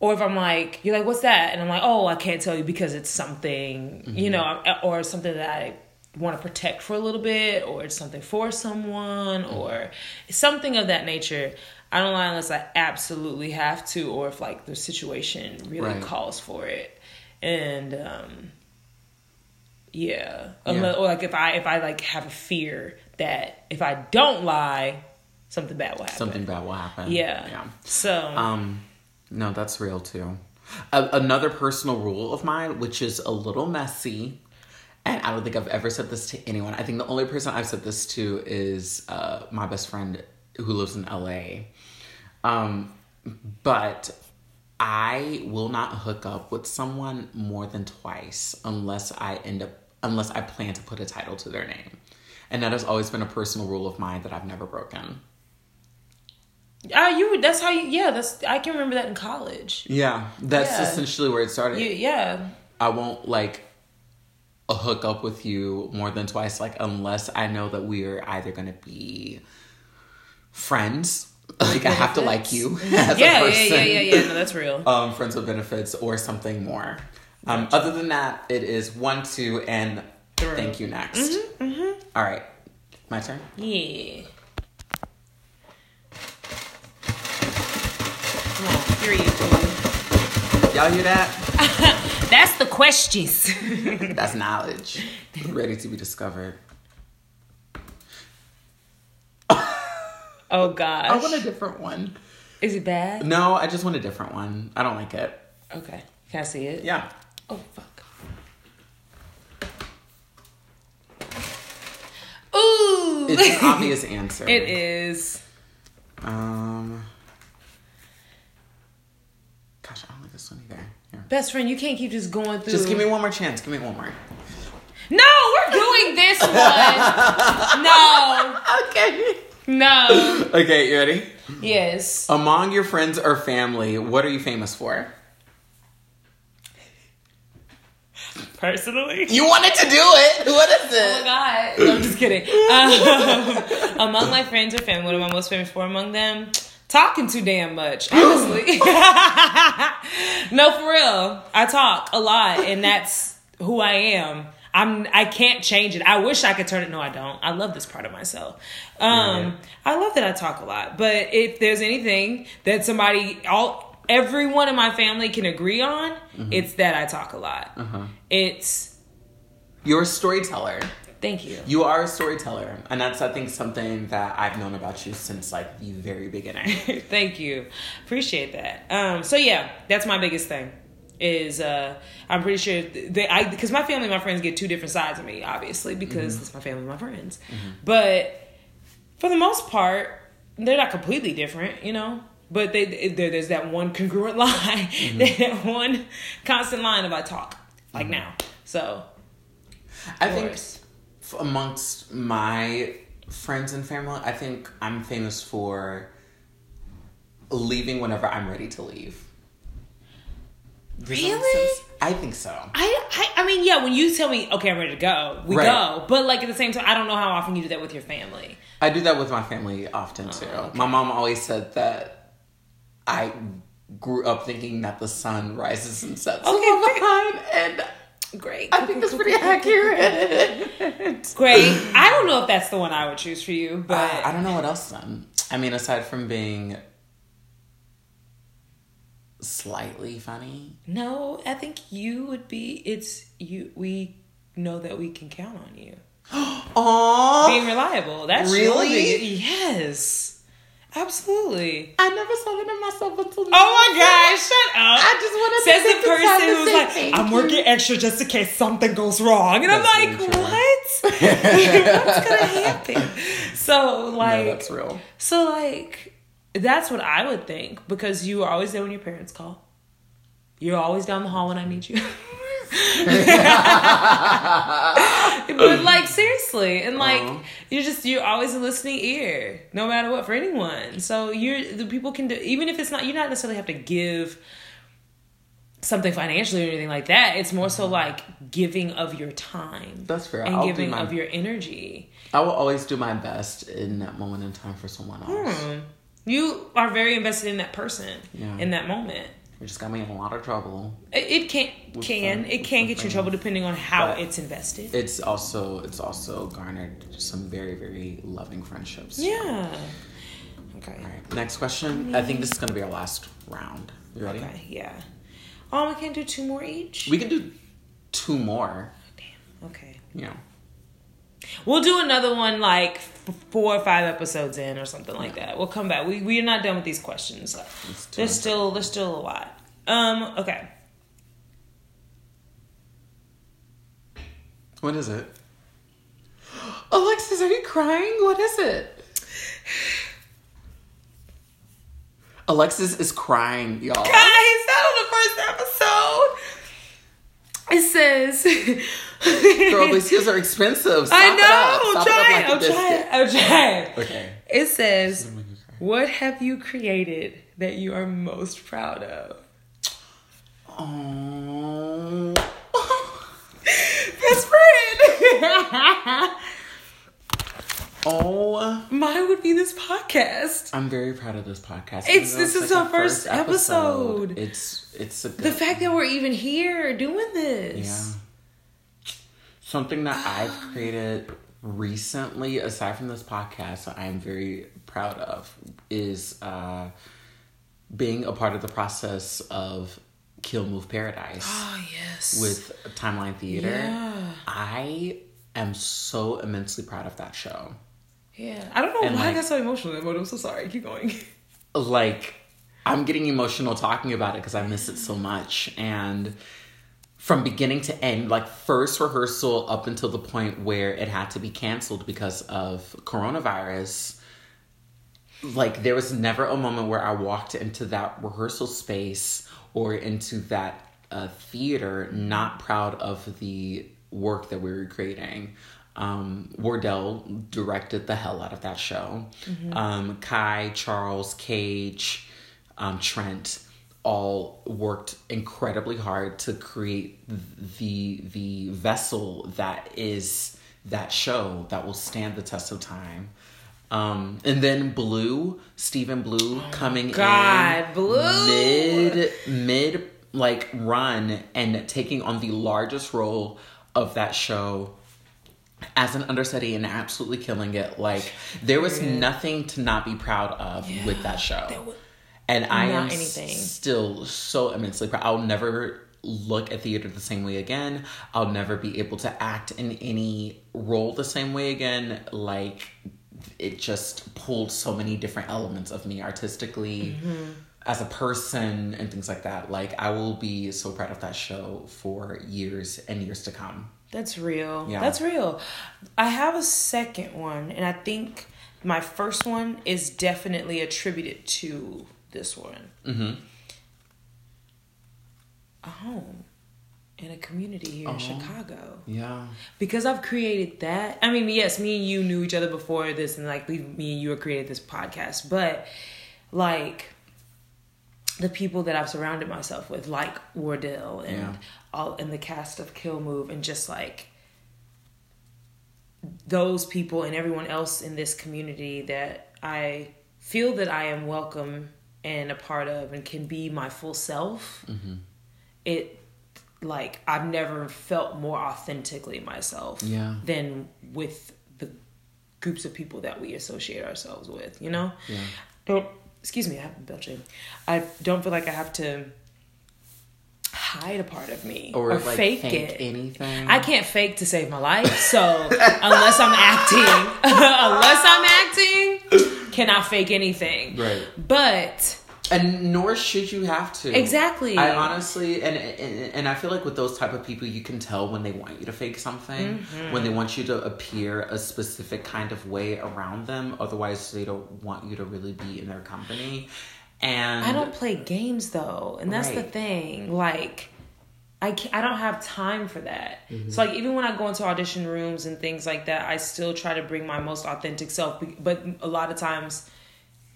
or if I'm like, you're like, what's that? And I'm like, oh, I can't tell you because it's something, Mm-hmm. you know, or something that I want to protect for a little bit, or it's something for someone, Mm-hmm. or something of that nature. I don't lie unless I absolutely have to, or if like the situation really Right. calls for it. And um, yeah, Yeah. Or like if I if I like have a fear that if I don't lie, something bad will happen. Something bad will happen. Yeah. Yeah. So Um, no, that's real too. A- another personal rule of mine, which is a little messy, and I don't think I've ever said this to anyone. I think the only person I've said this to is uh, my best friend who lives in LA. Um, but I will not hook up with someone more than twice unless I end up unless I plan to put a title to their name. And that has always been a personal rule of mine that I've never broken. Uh, you. That's how you. Yeah, that's. I can remember that in college. Yeah, that's Yeah. essentially where it started. You, yeah. I won't like a hook up with you more than twice, like unless I know that we are either gonna be friends. Like I have to like you as Yeah, a yeah, person. yeah, yeah, yeah. No, that's real. Um, friends with benefits or something more. Um, other than that, it is one, two, and Through. thank you next. Mm-hmm, All right, my turn. Yeah. Come on, go. Y'all hear that? That's the questions. That's knowledge ready to be discovered. oh gosh. I want a different one. Is it bad? No, I just want a different one. I don't like it. Okay. Can I see it? Yeah. Oh fuck. Ooh. It's an obvious answer. it is. Um. Gosh, I don't like this one either. Here. Best friend, you can't keep just going through. Just give me one more chance. Give me one more. No, we're doing this one. no. Okay. No. Okay, you ready? Yes. Among your friends or family, what are you famous for? Personally. You wanted to do it. What is Oh my god! No, I'm just kidding. Um, among my friends or family, what am I most famous for among them? Talking too damn much, honestly. no, for real. I talk a lot, and that's who I am. I'm. I can't change it. I wish I could turn it. No, I don't. I love this part of myself. Um, Yeah. I love that I talk a lot. But if there's anything that somebody, all everyone in my family can agree on, it's that I talk a lot. Uh-huh. It's You're a storyteller. Thank you. You are a storyteller, and that's I think something that I've known about you since like the very beginning. Thank you. Appreciate that. Um, so yeah, that's my biggest thing. Is uh, I'm pretty sure they I because my family and my friends get two different sides of me, obviously, because it's my family and my friends. But for the most part, they're not completely different, you know. But they, there, there's that one congruent line, that one constant line of I talk like now. So I think course. Amongst my friends and family, I think I'm famous for leaving whenever I'm ready to leave. Does Really? I think so. I, I I mean, yeah. When you tell me, okay, I'm ready to go, we Right. go. But like at the same time, I don't know how often you do that with your family. I do that with my family often oh, too. Oh, okay. My mom always said that I grew up thinking that the sun rises and sets Okay, behind, and Great. I think that's pretty accurate. Great. I don't know if that's the one I would choose for you, but Uh, I don't know what else then. I mean, aside from being slightly funny, no, I think you would be. It's you. We know that we can count on you Aww. being reliable. That's your Really? big- yes, absolutely. I never saw that in myself until now. Oh my gosh! Shut up. I just want to Says take the the time person who's say like, thank I'm you." working extra just in case something goes wrong, and That's I'm like, very what? What's gonna happen? So No, like, that's real. So like that's what I would think because you are always there when your parents call. You're always down the hall when I need you. but like seriously, and like Uh-huh. you're just you're always a listening ear, no matter what for anyone. So you're the people can do even if it's not you not necessarily have to give something financially or anything like that. It's more so like giving of your time. That's fair. And I'll giving my- of your energy. I will always do my best in that moment in time for someone else. Hmm. You are very invested in that person Yeah. in that moment. It just got me in a lot of trouble. It, it can can it can get you in trouble depending on how But- it's invested. It's also it's also garnered some very very loving friendships. yeah. Okay. All right. Next question. I think this is gonna be our last round. You ready? Okay. Yeah. Oh, we can do two more each. We can do two more. Oh, damn. Okay. Know. We'll do another one like four or five episodes in or something like that. We'll come back. We we're not done with these questions. There's still there's still a lot. Um, okay. What is it? Alexis, are you crying? What is it? Alexis is crying, y'all. Guys, that was the first episode. It says, Girl, these skills are expensive. Stop I it up. know. I'm Stop it like a oh, I'm biscuit. trying. I'm oh, trying. Okay. It says, "What have you created that you are most proud of?" Oh. Best friend. oh. Mine would be this podcast. I'm very proud of this podcast. It's- this it's is like our first episode. It's it's a good The fact that we're even here doing this. Yeah. Something that I've created recently, aside from this podcast, that I am very proud of is uh, being a part of the process of Kill Move Paradise Oh yes. with Timeline Theater. Yeah. I am so immensely proud of that show. yeah. I don't know And, why I like- got so emotional, but I'm so sorry. Keep going. like I'm getting emotional talking about it because I miss it so much. And from beginning to end, like first rehearsal up until the point where it had to be canceled because of coronavirus, like there was never a moment where I walked into that rehearsal space or into that uh, theater not proud of the work that we were creating. Um, Wardell directed the hell out of that show. Um, Kai, Charles, Cage, um, Trent all worked incredibly hard to create the the vessel that is that show that will stand the test of time. Um, and then Blue, Stephen Blue coming God, in Blue. mid mid like run and taking on the largest role of that show as an understudy and absolutely killing it. Like there was nothing to not be proud of with that show. And I not am anything. still so immensely proud. I'll never look at theater the same way again. I'll never be able to act in any role the same way again. Like it just pulled so many different elements of me artistically Mm-hmm. as a person and things like that. Like I will be so proud of that show for years and years to come. That's real. Yeah. That's real. I have a second one, and I think my first one is definitely attributed to this one. Mm-hmm. A home in a community here in Chicago. Yeah. Because I've created that. I mean, yes, me and you knew each other before this, and like we, me and you have created this podcast, but like the people that I've surrounded myself with, like Wardell and Yeah. all and the cast of Kill Move, and just like those people and everyone else in this community that I feel that I am welcome and a part of and can be my full self. Mm-hmm. It like I've never felt more authentically myself Yeah. than with the groups of people that we associate ourselves with, you know? Yeah. Don't excuse me, I have been belching. I don't feel like I have to hide a part of me Or, or, like fake fake it. anything. I can't fake to save my life. So unless I'm acting, unless I'm acting, cannot fake anything. Right. But and nor should you have to Exactly. i honestly and, and and i feel like with those type of people you can tell when they want you to fake something Mm-hmm. when they want you to appear a specific kind of way around them otherwise they don't want you to really be in their company and I don't play games though, and that's the thing. Like, I can't, I don't have time for that. Mm-hmm. So like, even when I go into audition rooms and things like that, I still try to bring my most authentic self. But a lot of times,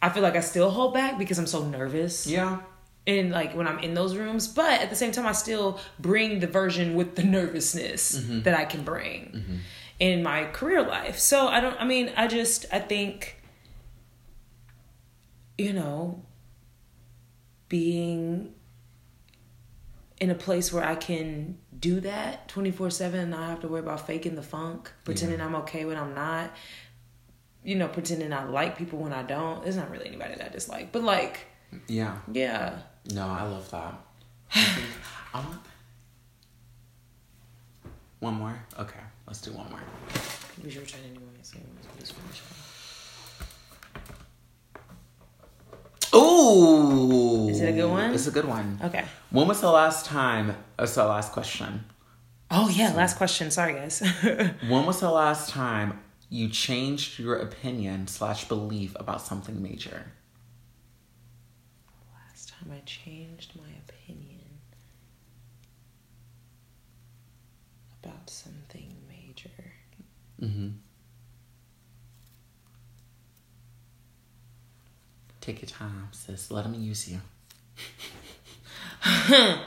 I feel like I still hold back because I'm so nervous. yeah And like when I'm in those rooms, but at the same time, I still bring the version with the nervousness Mm-hmm. that I can bring in my career life. So I don't. I mean, I just I think you know being in a place where I can do that 24 7 and not have to worry about faking the funk, pretending I'm okay when I'm not, you know, pretending I like people when I don't. There's not really anybody that I dislike, but like, yeah yeah. no i love that I think- I want one more okay let's do one more your turn anyway? So let's finish. Ooh. Is it a good one? It's a good one. Okay. When was the last time? That's the last question. Oh yeah, last question. Sorry guys. When was the last time you changed your opinion slash belief about something major? last time I changed my opinion about something major. Mm-hmm. Take your time, sis. Let them use you.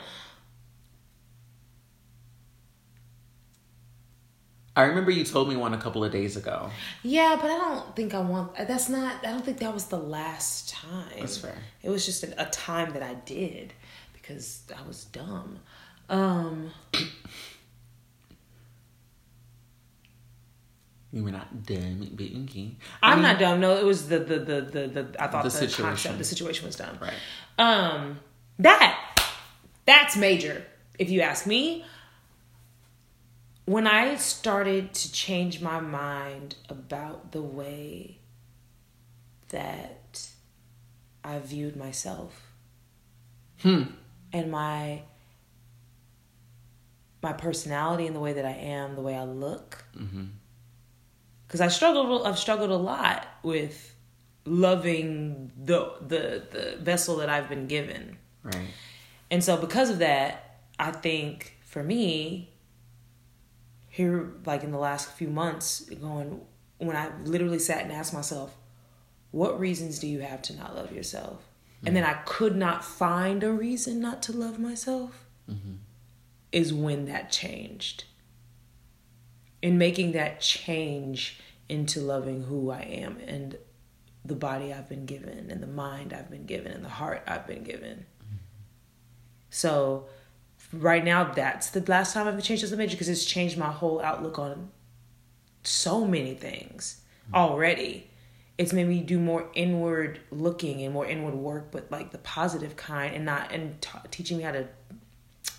I remember you told me one a couple of days ago. Yeah, but I don't think I want. That's not. I don't think that was the last time. That's fair. It was just a, a time that I did because I was dumb. Um, You were not dumb, but inky. I'm not dumb. No, it was the the the the, the I thought The the, situation. concept, the situation was dumb. Right. Um, that that's major. If you ask me, when I started to change my mind about the way that I viewed myself Hmm. and my my personality and the way that I am, the way I look. Because I struggled, I've struggled a lot with loving the the the vessel that I've been given. Right. And so because of that, I think for me, here like in the last few months, going when I literally sat and asked myself, what reasons do you have to not love yourself? And then hmm. I could not find a reason not to love myself. Mm-hmm. Is when that changed. In making that change into loving who I am and the body I've been given and the mind I've been given and the heart I've been given. So right now that's the last time I've changed as a major because it's changed my whole outlook on so many things already. It's made me do more inward looking and more inward work, but like the positive kind, and not and t- teaching me how to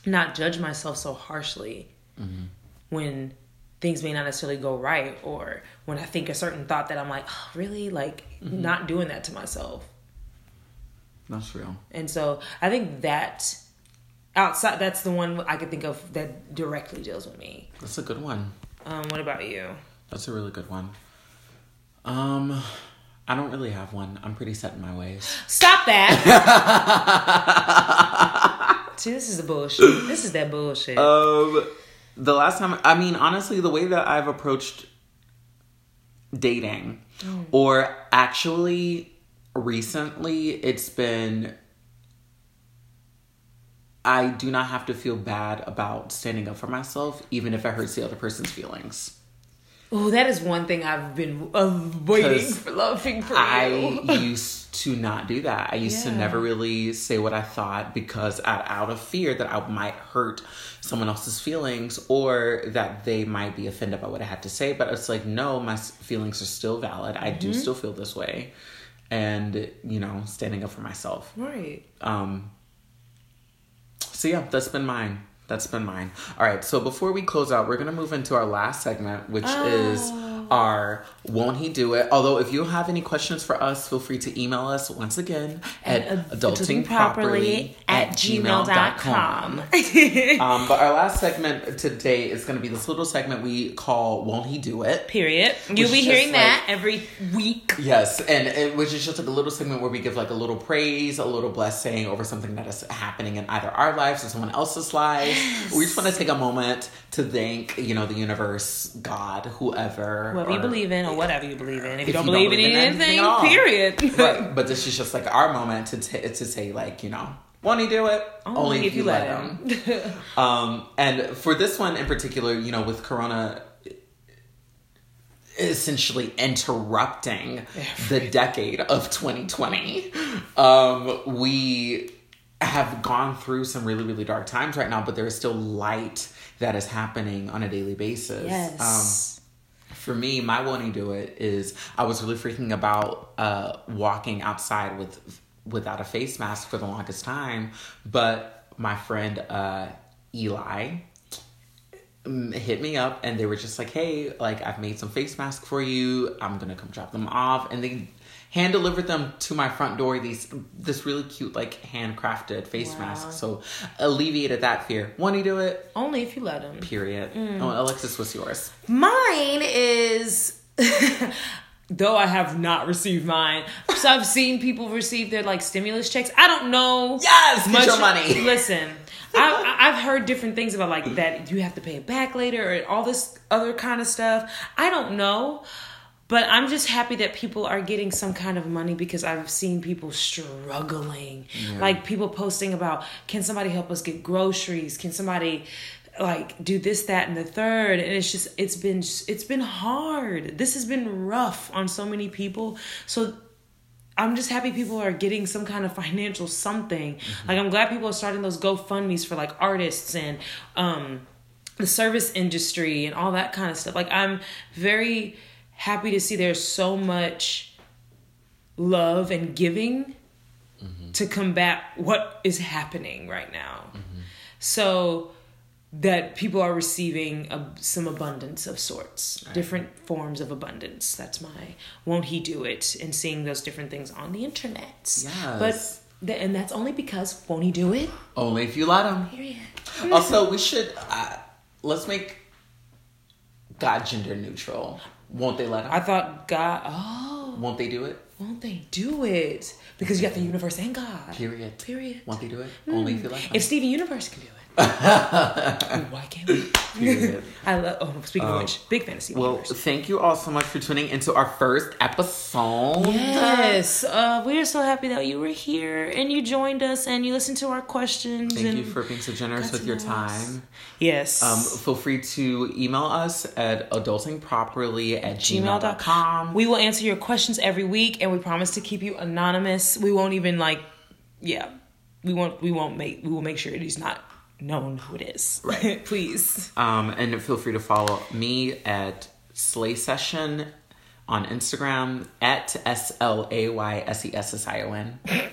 not judge myself so harshly mm-hmm. when things may not necessarily go right, or when I think a certain thought that I'm like, oh, really, like not doing that to myself. That's real. And so I think that outside that's the one I could think of that directly deals with me. That's a good one. Um, what about you? That's a really good one. Um, I don't really have one. I'm pretty set in my ways. Stop that. See, this is the bullshit. This is that bullshit. Um, the last time, I mean, honestly, the way that I've approached dating, mm. or actually recently, it's been. I do not have to feel bad about standing up for myself, even if it hurts the other person's feelings. Oh, that is one thing I've been uh, waiting for, loving for I used to not do that. I used to never really say what I thought because out, out of fear that I might hurt someone else's feelings or that they might be offended by what I had to say. But it's like, no, my feelings are still valid. I Mm-hmm. do still feel this way. And, you know, standing up for myself. right. Um, so yeah, that's been mine. That's been mine. All right. So before we close out, we're gonna move into our last segment, which is oh. Our "Won't He Do It?" Although, if you have any questions for us, feel free to email us once again at At adultingproperly at gmail.com. um, but our last segment today is going to be this little segment we call "Won't He Do It?" Period. You'll be hearing just that every week. Yes, and it, which is just like a little segment where we give like a little praise, a little blessing over something that is happening in either our lives or someone else's lives. We just want to take a moment to thank, you know, the universe, God, whoever, Whatever you believe in or whatever you believe in. If you don't you believe don't in believe in anything anything, period. But but this is just like our moment to t- to say like you know. Won't he do it? Only if you let him. Um, and for this one in particular, you know, with Corona essentially interrupting the decade of 2020, um, we have gone through some really, really dark times right now, but there is still light that is happening on a daily basis. Um, yes. For me, my wanting to do it is I was really freaking about uh, walking outside with without a face mask for the longest time, but my friend uh, Eli mm, hit me up and they were just like, "Hey, like I've made some face masks for you. I'm gonna come drop them off." And they hand delivered them to my front door. These this really cute like handcrafted face Wow. mask. So alleviated that fear. Want to do it? Only if you let him. Period. Mm. Oh, Alexis, what's yours? Mine is. Though I have not received mine, so I've seen people receive their like stimulus checks. I don't know. Yes, get your money. Listen, I, I've heard different things about like that you have to pay it back later or all this other kind of stuff. I don't know, but I'm just happy that people are getting some kind of money because I've seen people struggling. Like people posting about, can somebody help us get groceries? Can somebody like do this that and the third and it's just it's been it's been hard this has been rough on so many people so I'm just happy people are getting some kind of financial something. Like I'm glad people are starting those GoFundmes for like artists and um the service industry and all that kind of stuff. Like I'm very happy to see there's so much love and giving to combat what is happening right now. So that people are receiving a, some abundance of sorts, different forms of abundance. That's my won't he do it? And seeing those different things on the internet. Yes. But th- and that's only because won't he do it? Only if you let them. Period. Also, we should uh, let's make God gender neutral. Won't they let them? I thought God. Oh, Won't they do it? won't they do it? Because you got the universe and God. Period. Period. Won't they do it? Mm. Only if you let them. If Steven Universe can do it, why can't we? I love. Oh, speaking of which, big fantasy. Well, universe. thank you all so much for tuning into our first episode. Yes, uh, we are so happy that you were here and you joined us and you listened to our questions. Thank you for being so generous with your us. time. yes. Um, feel free to email us at adultingproperly at gmail.com. We will answer your questions every week, and we promise to keep you anonymous. We won't even like, yeah, we won't. We won't make. We will make sure it is not known who it is. Right. Please. Um, and feel free to follow me at Slay Session on Instagram at S L A Y S E S S I O N.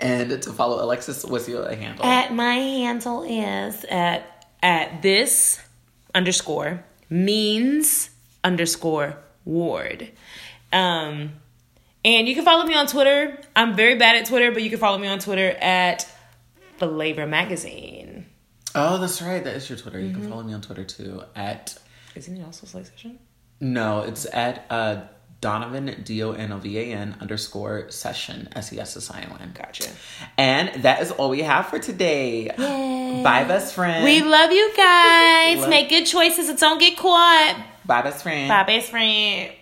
And to follow Alexis, what's your handle? At my handle is at at this underscore means underscore ward. Um, and you can follow me on Twitter. I'm very bad at Twitter, but you can follow me on Twitter at Flavor Magazine. oh, that's right. That is your Twitter. You Mm-hmm. can follow me on Twitter too. At Isn't it also Slay Session? no, it's at uh, Donovan D O N O V A N underscore session S E S S I O N. Gotcha. And that is all we have for today. Bye, best friend. We love you guys. Love- Make good choices and don't get caught. Bye, best friend. Bye, best friend.